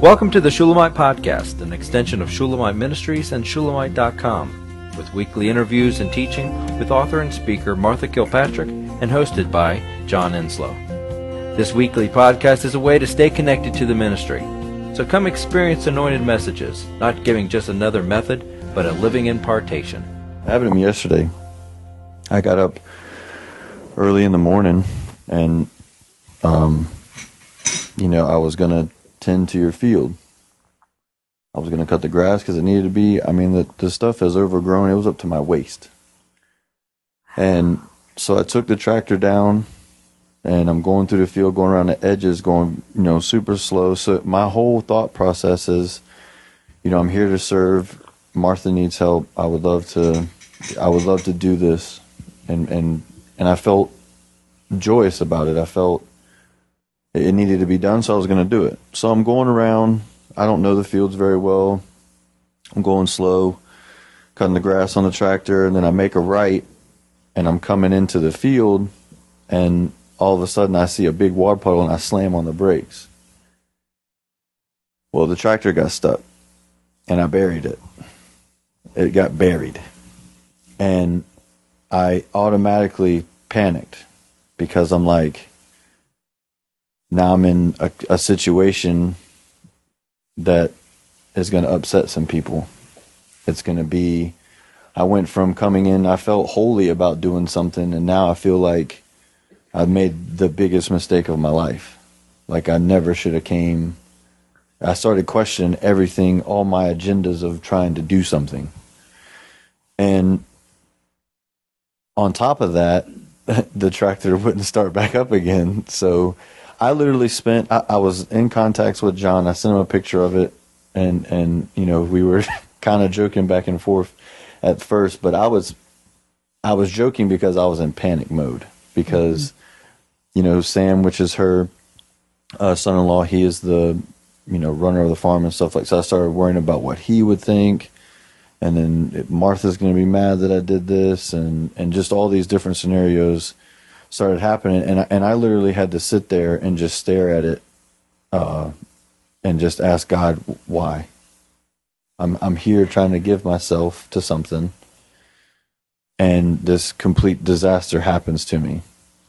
Welcome to the Shulamite Podcast, an extension of Shulamite Ministries and Shulamite.com, with weekly interviews and teaching with author and speaker Martha Kilpatrick and hosted by John Enslow. This weekly podcast is a way to stay connected to the ministry. So come experience anointed messages, not giving just another method, but a living impartation. happened to me yesterday. I got up early in the morning and, um, you know, I was going to tend to your field. I was going to cut the grass because it needed to be. I mean, the, the stuff has overgrown. It was up to my waist. And so I took the tractor down and I'm going through the field, going around the edges, going, you know, super slow. So my whole thought process is, you know, I'm here to serve. Martha needs help. I would love to, I would love to do this. And, and, and I felt joyous about it. I felt it needed to be done, so I was going to do it. So I'm going around. I don't know the fields very well. I'm going slow, cutting the grass on the tractor, and then I make a right, and I'm coming into the field, and all of a sudden I see a big water puddle, and I slam on the brakes. Well, the tractor got stuck, and I buried it. It got buried, and I automatically panicked because I'm like, now I'm in a, a situation that is going to upset some people. It's going to be, I went from coming in, I felt holy about doing something, and now I feel like I've made the biggest mistake of my life. Like I never should have came. I started questioning everything, all my agendas of trying to do something. And on top of that, the tractor wouldn't start back up again. So I literally spent. I, I, was in contacts with John. I sent him a picture of it, and and you know we were kind of joking back and forth at first, but I was I was joking because I was in panic mode because mm-hmm. you know Sam, which is her uh, son-in-law, he is the you know runner of the farm and stuff like. So I started worrying about what he would think. And then Martha's going to be mad that I did this, and, and just all these different scenarios started happening, and I, and I literally had to sit there and just stare at it, uh, and just ask God why. I'm I'm here trying to give myself to something, and this complete disaster happens to me.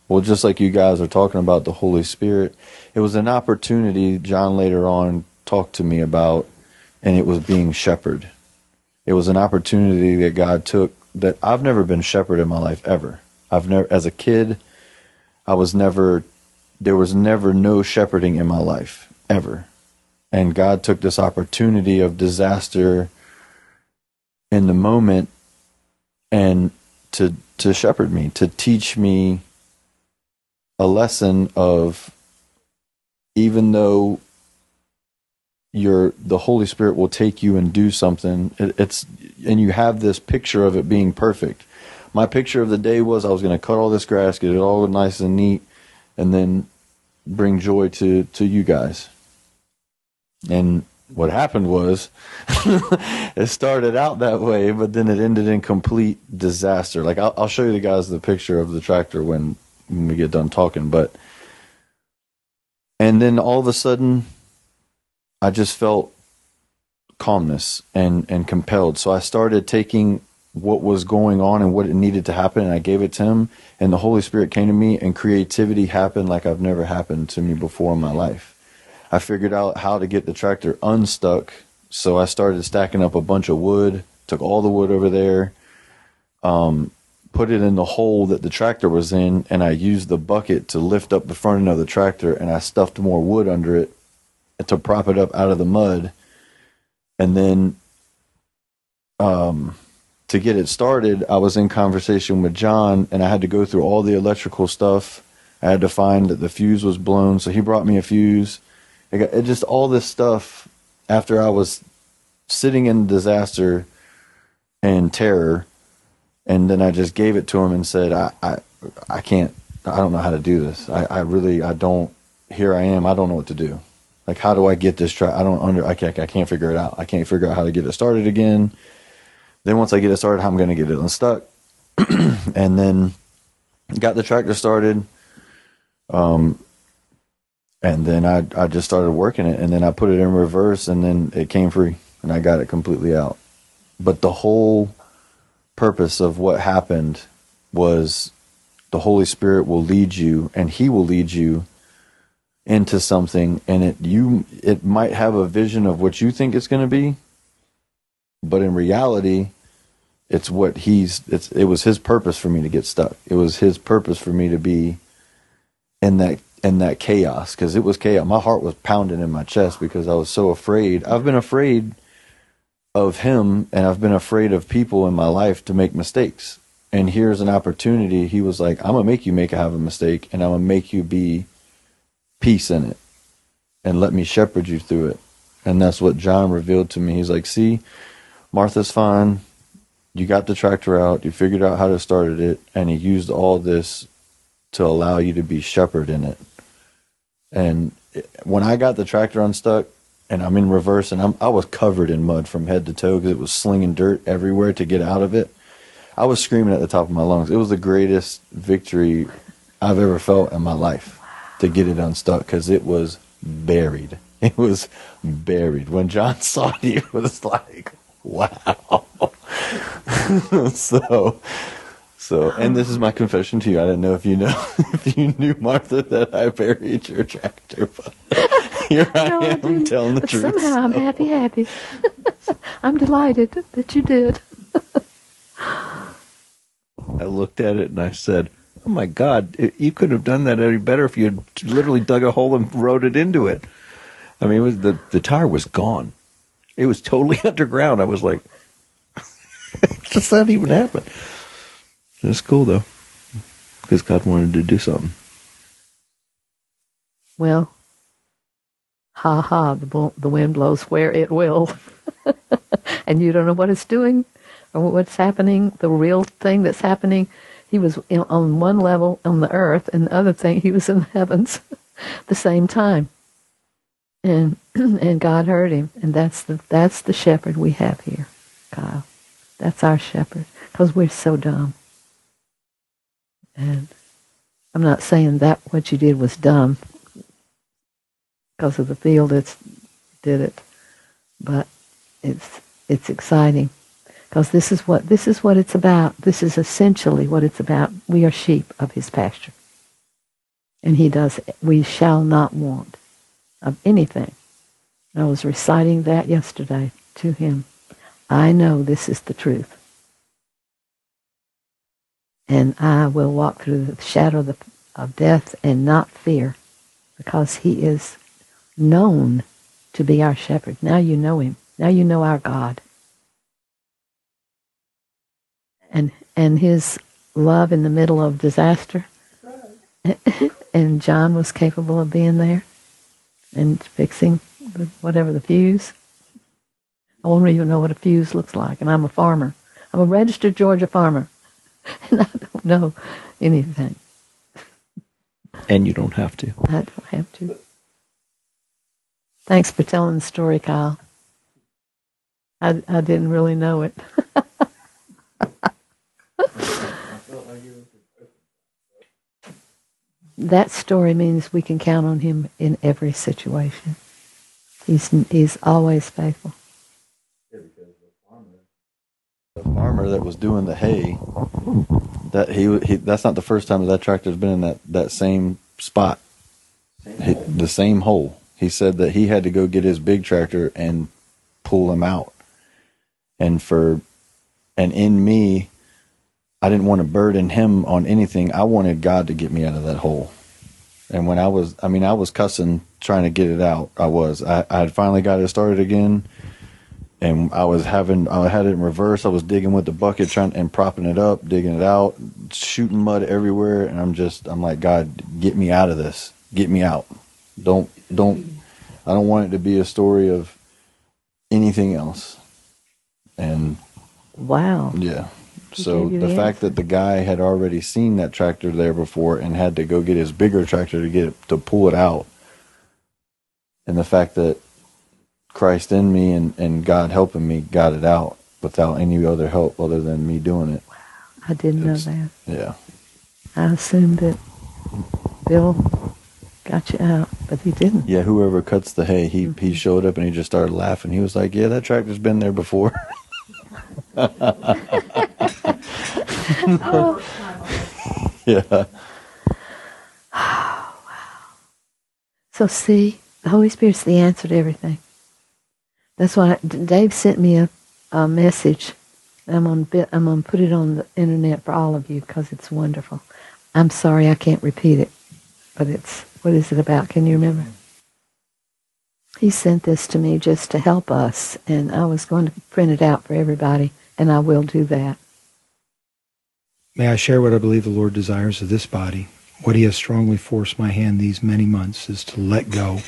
Well, just like you guys are talking about the Holy Spirit, it was an opportunity. John later on talked to me about, and it was being shepherd. It was an opportunity that God took that I've never been shepherd in my life ever. I've never, as a kid, I was never, there was never no shepherding in my life, ever. And God took this opportunity of disaster in the moment and to, to shepherd me, to teach me a lesson of even though your the Holy Spirit will take you and do something, it, it's and you have this picture of it being perfect my picture of the day was I was going to cut all this grass, get it all nice and neat, and then bring joy to to you guys. And what happened was it started out that way, but then it ended in complete disaster. Like I'll, I'll show you the guys the picture of the tractor when, when we get done talking, but and then all of a sudden I just felt calmness and and compelled. So I started taking what was going on and what it needed to happen and I gave it to him and the Holy Spirit came to me and creativity happened like I've never happened to me before in my life. I figured out how to get the tractor unstuck. So I started stacking up a bunch of wood, took all the wood over there, um, put it in the hole that the tractor was in, and I used the bucket to lift up the front end of the tractor and I stuffed more wood under it to prop it up out of the mud. And then um, to get it started, I was in conversation with John and I had to go through all the electrical stuff. I had to find that the fuse was blown, so he brought me a fuse. It, got, it just all this stuff after I was sitting in disaster and terror, and then I just gave it to him and said, "I, I, I can't. I don't know how to do this. I, I really, I don't. Here I am. I don't know what to do. Like, how do I get this track? I don't under. I can't. I can't figure it out. I can't figure out how to get it started again." Then once I get it started, I'm going to get it unstuck. and then got the tractor started. Um, and then I I just started working it, and then I put it in reverse, and then it came free, and I got it completely out. But the whole purpose of what happened was the Holy Spirit will lead you, and He will lead you into something, and it you it might have a vision of what you think it's going to be, but in reality, it's what He's it's it was His purpose for me to get stuck. It was His purpose for me to be in that in that chaos because it was chaos. My heart was pounding in my chest because I was so afraid. I've been afraid of him and I've been afraid of people in my life to make mistakes. And here's an opportunity. He was like, I'm gonna make you make have a mistake and I'm gonna make you be peace in it and let me shepherd you through it. And that's what John revealed to me. He's like, see, Martha's fine. You got the tractor out. You figured out how to start it. And he used all this to allow you to be shepherd in it. And when I got the tractor unstuck and I'm in reverse and I'm, I was covered in mud from head to toe because it was slinging dirt everywhere to get out of it. I was screaming at the top of my lungs. It was the greatest victory I've ever felt in my life to get it unstuck because it was buried. It was buried. When John saw it, he was like, wow. so so, and this is my confession to you. I didn't know if you know if you knew Martha that I buried your tractor, but here I No, I am didn't. telling the But truth. Somehow I'm happy, happy. I'm delighted that you did. I looked at it and I said, "Oh my God, you couldn't have done that any better if you had literally dug a hole and rode it into it." I mean, it was the the tire was gone. It was totally underground. I was like, "Does that even happen?" It's cool though, because God wanted to do something. Well, ha ha, the, the wind blows where it will. and you don't know what it's doing or what's happening, the real thing that's happening. He was on one level on the earth, and the other thing, he was in the heavens the same time. And and God heard him, and that's the that's the shepherd we have here, Kyle. That's our shepherd, because we're so dumb. And I'm not saying that what you did was dumb because of the field it's did it, but it's it's exciting because this is what this is what it's about. This is essentially what it's about. We are sheep of His pasture, and He does. We shall not want of anything. I was reciting that yesterday to him. I know this is the truth. And I will walk through the shadow of, death and not fear because he is known to be our shepherd. Now you know him. Now you know our God. And and his love in the middle of disaster. and John was capable of being there and fixing the, whatever the fuse. I won't even know what a fuse looks like, and I'm a farmer. I'm a registered Georgia farmer, and I don't know anything. And you don't have to. I don't have to. Thanks for telling the story, Kyle. I, I didn't really know it. that story means we can count on him in every situation. He's, he's always faithful. the farmer that was doing the hay that he, he that's not the first time that tractor's been in that that same spot He- the same hole he said that he had to go get his big tractor and pull him out and for and in me i didn't want to burden him on anything i wanted god to get me out of that hole and when i was i mean i was cussing trying to get it out i was i, I had finally got it started again and I was having I had it in reverse. I was digging with the bucket, trying and propping it up, digging it out, shooting mud everywhere, and I'm just I'm like, God, get me out of this. Get me out. Don't don't I don't want it to be a story of anything else. And Wow. yeah. So the fact that the guy had already seen that tractor there before and had to go get his bigger tractor to get it to pull it out, and the fact that Christ in me and, and God helping me got it out without any other help other than me doing it. I didn't know that. Yeah. I assumed that Bill got you out, but he didn't. Yeah, whoever cuts the hay, he he mm-hmm. showed up and he just started laughing. He was like, "Yeah, that tractor's been there before." yeah. So see, the Holy Spirit's the answer to everything. That's why Dave sent me a, a message. I'm on I'm gonna put it on the internet for all of you because it's wonderful. I'm sorry I can't repeat it, but it's what is it about? Can you remember? He sent this to me just to help us, and I was going to print it out for everybody, and I will do that. May I share what I believe the Lord desires of this body? What He has strongly forced my hand these many months is to let go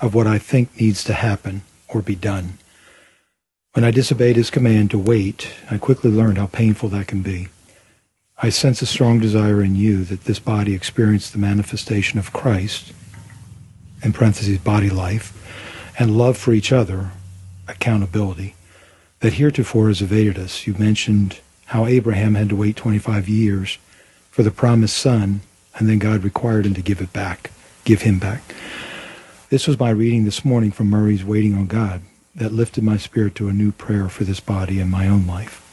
of what I think needs to happen or be done. When I disobeyed His command to wait, I quickly learned how painful that can be. I sense a strong desire in you that this body experience the manifestation of Christ, in parentheses, body life, and love for each other, accountability, that heretofore has evaded us. You mentioned how Abraham had to wait 25 years for the promised son, and then God required him to give it back, give him back. This was my reading this morning from Murray's Waiting on God that lifted my spirit to a new prayer for this body and my own life.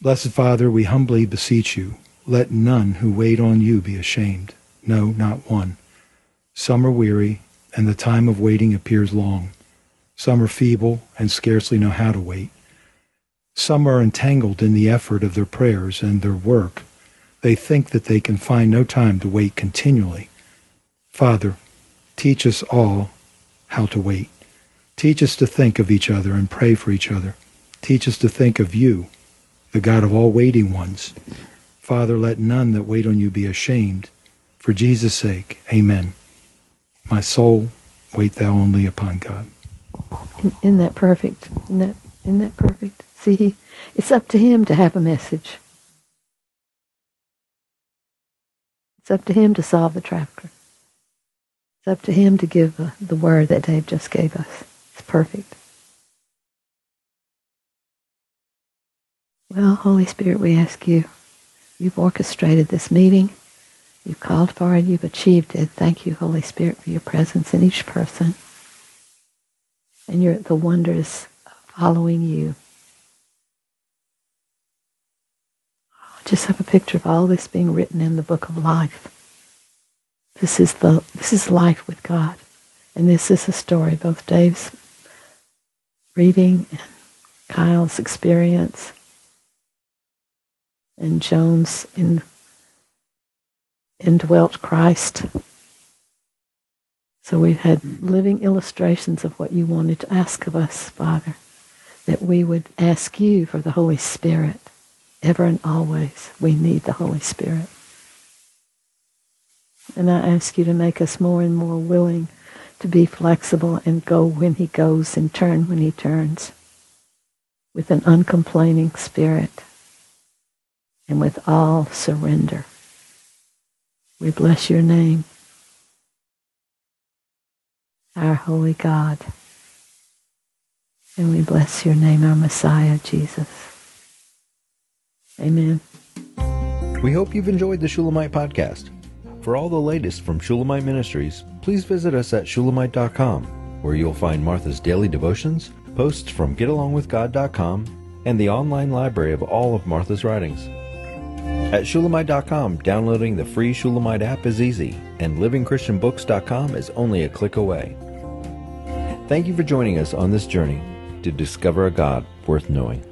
Blessed Father, we humbly beseech you, let none who wait on you be ashamed. No, not one. Some are weary, and the time of waiting appears long. Some are feeble and scarcely know how to wait. Some are entangled in the effort of their prayers and their work. They think that they can find no time to wait continually. Father, teach us all how to wait. Teach us to think of each other and pray for each other. Teach us to think of you the God of all waiting ones. Father, let none that wait on you be ashamed. For Jesus' sake, amen. My soul, wait thou only upon God. Isn't that perfect? Isn't that, isn't that perfect? See, it's up to him to have a message. It's up to him to solve the trafficker. It's up to him to give the, the word that Dave just gave us. It's perfect. Well, Holy Spirit, we ask you, you've orchestrated this meeting. You've called for it. You've achieved it. Thank you, Holy Spirit, for your presence in each person. And your, the wonders following you. Just have a picture of all this being written in the book of life. This is the this is life with God. And this is a story, both Dave's reading and Kyle's experience and Jones in, indwelt Christ. So we've had living illustrations of what you wanted to ask of us, Father, that we would ask you for the Holy Spirit ever and always. We need the Holy Spirit. And I ask you to make us more and more willing to be flexible and go when he goes and turn when he turns with an uncomplaining spirit and with all surrender. We bless your name, our holy God. And we bless your name, our Messiah, Jesus. Amen. We hope you've enjoyed the Shulamite podcast. For all the latest from Shulamite Ministries, please visit us at shulamite.com, where you'll find Martha's daily devotions, posts from getalongwithgod.com, and the online library of all of Martha's writings. At Shulamite.com, downloading the free Shulamite app is easy, and livingchristianbooks.com is only a click away. Thank you for joining us on this journey to discover a God worth knowing.